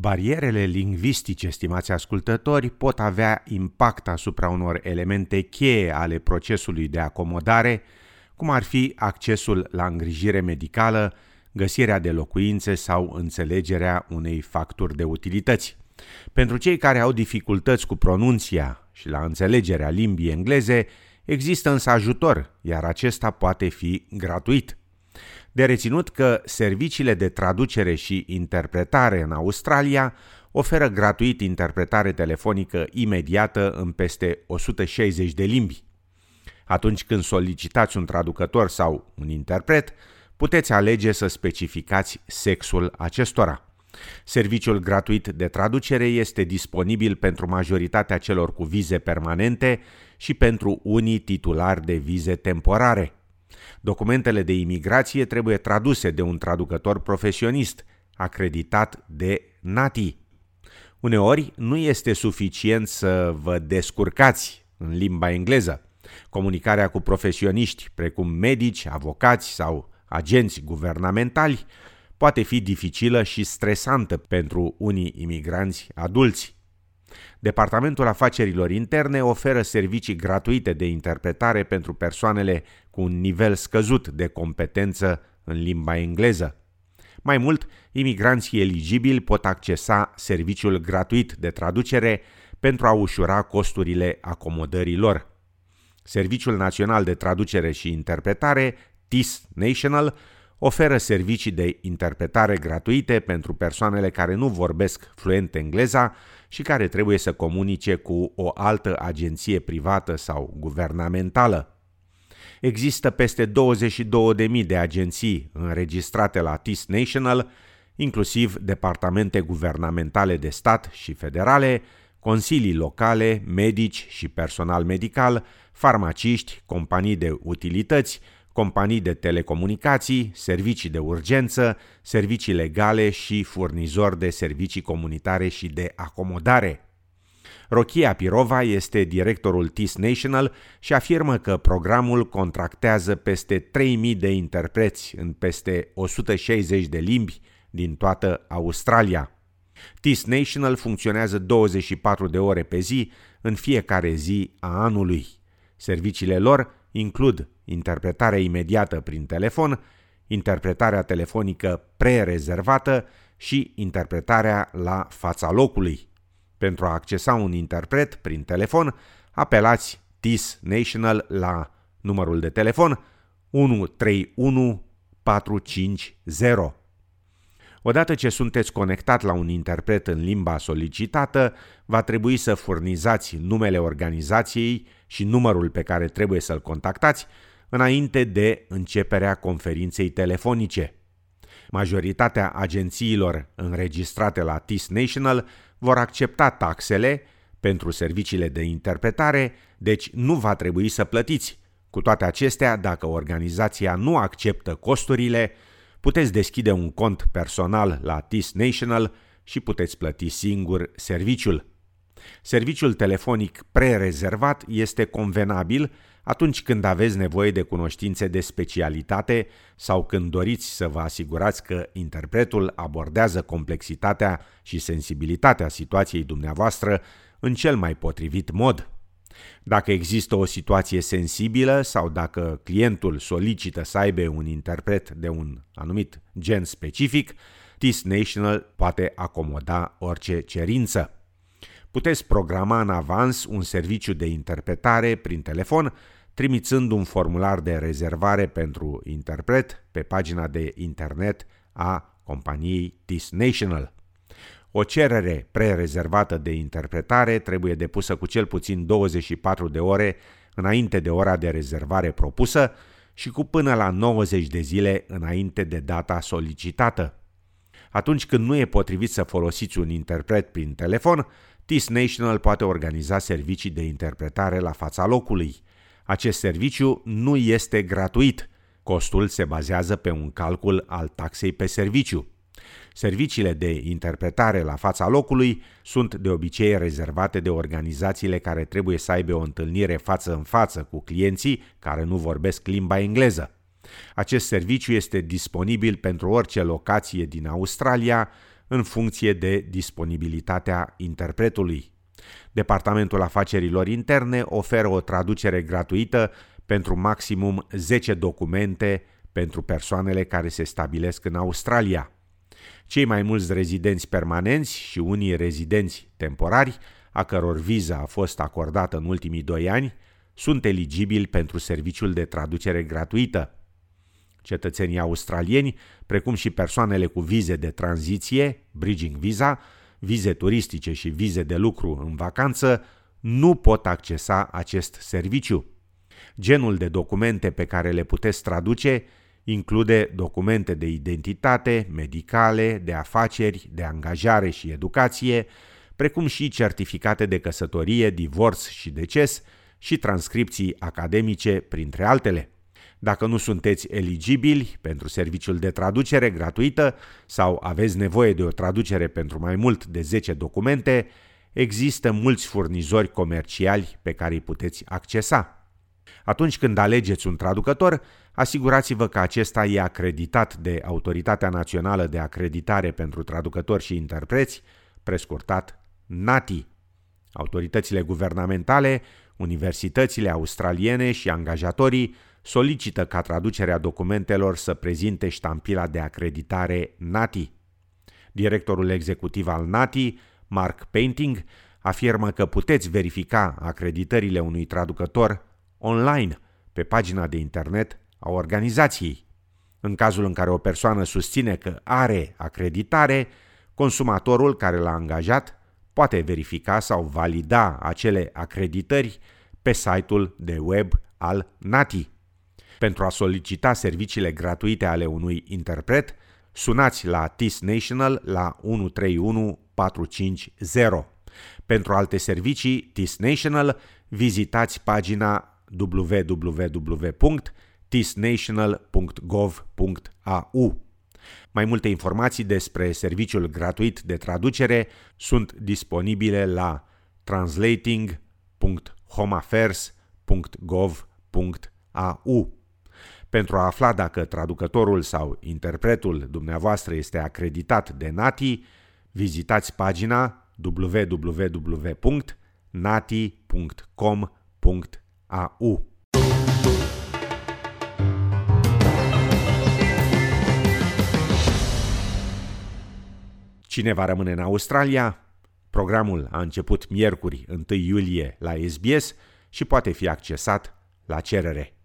Barierele lingvistice, stimați ascultători, pot avea impact asupra unor elemente cheie ale procesului de acomodare, cum ar fi accesul la îngrijire medicală, găsirea de locuințe sau înțelegerea unei facturi de utilități. Pentru cei care au dificultăți cu pronunția și la înțelegerea limbii engleze, există însă ajutor, iar acesta poate fi gratuit. De reținut că serviciile de traducere și interpretare în Australia oferă gratuit interpretare telefonică imediată în peste 160 de limbi. Atunci când solicitați un traducător sau un interpret, puteți alege să specificați sexul acestora. Serviciul gratuit de traducere este disponibil pentru majoritatea celor cu vize permanente și pentru unii titulari de vize temporare. Documentele de imigrație trebuie traduse de un traducător profesionist, acreditat de NATI. Uneori nu este suficient să vă descurcați în limba engleză. Comunicarea cu profesioniști, precum medici, avocați sau agenți guvernamentali, poate fi dificilă și stresantă pentru unii imigranți adulți. Departamentul Afacerilor Interne oferă servicii gratuite de interpretare pentru persoanele cu un nivel scăzut de competență în limba engleză. Mai mult, imigranții eligibili pot accesa serviciul gratuit de traducere pentru a ușura costurile acomodării lor. Serviciul Național de Traducere și Interpretare, TIS National, oferă servicii de interpretare gratuite pentru persoanele care nu vorbesc fluent engleza și care trebuie să comunice cu o altă agenție privată sau guvernamentală. Există peste 22.000 de agenții înregistrate la TIS National, inclusiv departamente guvernamentale de stat și federale, consilii locale, medici și personal medical, farmaciști, companii de utilități, companii de telecomunicații, servicii de urgență, servicii legale și furnizori de servicii comunitare și de acomodare. Rochia Pirova este directorul TIS National și afirmă că programul contractează peste 3000 de interpreți în peste 160 de limbi din toată Australia. TIS National funcționează 24 de ore pe zi în fiecare zi a anului. Serviciile lor includ interpretarea imediată prin telefon, interpretarea telefonică pre-rezervată și interpretarea la fața locului. Pentru a accesa un interpret prin telefon, apelați TIS National la numărul de telefon 131450. Odată ce sunteți conectat la un interpret în limba solicitată, va trebui să furnizați numele organizației și numărul pe care trebuie să-l contactați înainte de începerea conferinței telefonice. Majoritatea agențiilor înregistrate la TIS National vor accepta taxele pentru serviciile de interpretare, deci nu va trebui să plătiți. Cu toate acestea, dacă organizația nu acceptă costurile, puteți deschide un cont personal la TIS National și puteți plăti singur serviciul. Serviciul telefonic pre-rezervat este convenabil atunci când aveți nevoie de cunoștințe de specialitate sau când doriți să vă asigurați că interpretul abordează complexitatea și sensibilitatea situației dumneavoastră în cel mai potrivit mod. Dacă există o situație sensibilă sau dacă clientul solicită să aibă un interpret de un anumit gen specific, TIS National poate acomoda orice cerință. Puteți programa în avans un serviciu de interpretare prin telefon trimițând un formular de rezervare pentru interpret pe pagina de internet a companiei TIS National. O cerere pre-rezervată de interpretare trebuie depusă cu cel puțin 24 de ore înainte de ora de rezervare propusă și cu până la 90 de zile înainte de data solicitată. Atunci când nu e potrivit să folosiți un interpret prin telefon, TIS National poate organiza servicii de interpretare la fața locului – acest serviciu nu este gratuit. Costul se bazează pe un calcul al taxei pe serviciu. Serviciile de interpretare la fața locului sunt de obicei rezervate de organizațiile care trebuie să aibă o întâlnire față în față cu clienții care nu vorbesc limba engleză. Acest serviciu este disponibil pentru orice locație din Australia, în funcție de disponibilitatea interpretului. Departamentul Afacerilor Interne oferă o traducere gratuită pentru maximum 10 documente pentru persoanele care se stabilesc în Australia. Cei mai mulți rezidenți permanenți și unii rezidenți temporari, a căror viză a fost acordată în ultimii doi ani, sunt eligibili pentru serviciul de traducere gratuită. Cetățenii australieni, precum și persoanele cu vize de tranziție, bridging visa, vize turistice și vize de lucru în vacanță, nu pot accesa acest serviciu. Genul de documente pe care le puteți traduce include documente de identitate, medicale, de afaceri, de angajare și educație, precum și certificate de căsătorie, divorț și deces și transcripții academice, printre altele. Dacă nu sunteți eligibili pentru serviciul de traducere gratuită sau aveți nevoie de o traducere pentru mai mult de 10 documente, există mulți furnizori comerciali pe care îi puteți accesa. Atunci când alegeți un traducător, asigurați-vă că acesta e acreditat de Autoritatea Națională de Acreditare pentru Traducători și Interpreți, prescurtat NATI. Autoritățile guvernamentale, universitățile australiene și angajatorii solicită ca traducerea documentelor să prezinte ștampila de acreditare NATI. Directorul executiv al NATI, Mark Painting, afirmă că puteți verifica acreditările unui traducător online pe pagina de internet a organizației. În cazul în care o persoană susține că are acreditare, consumatorul care l-a angajat poate verifica sau valida acele acreditări pe site-ul de web al NATI. Pentru a solicita serviciile gratuite ale unui interpret, sunați la TIS National la 131450. Pentru alte servicii TIS National, vizitați pagina www.tisnational.gov.au. Mai multe informații despre serviciul gratuit de traducere sunt disponibile la translating.homeaffairs.gov.au. Pentru a afla dacă traducătorul sau interpretul dumneavoastră este acreditat de NATI, vizitați pagina www.nati.com.au. Cine va rămâne în Australia? Programul a început miercuri 1 iulie la SBS și poate fi accesat la cerere.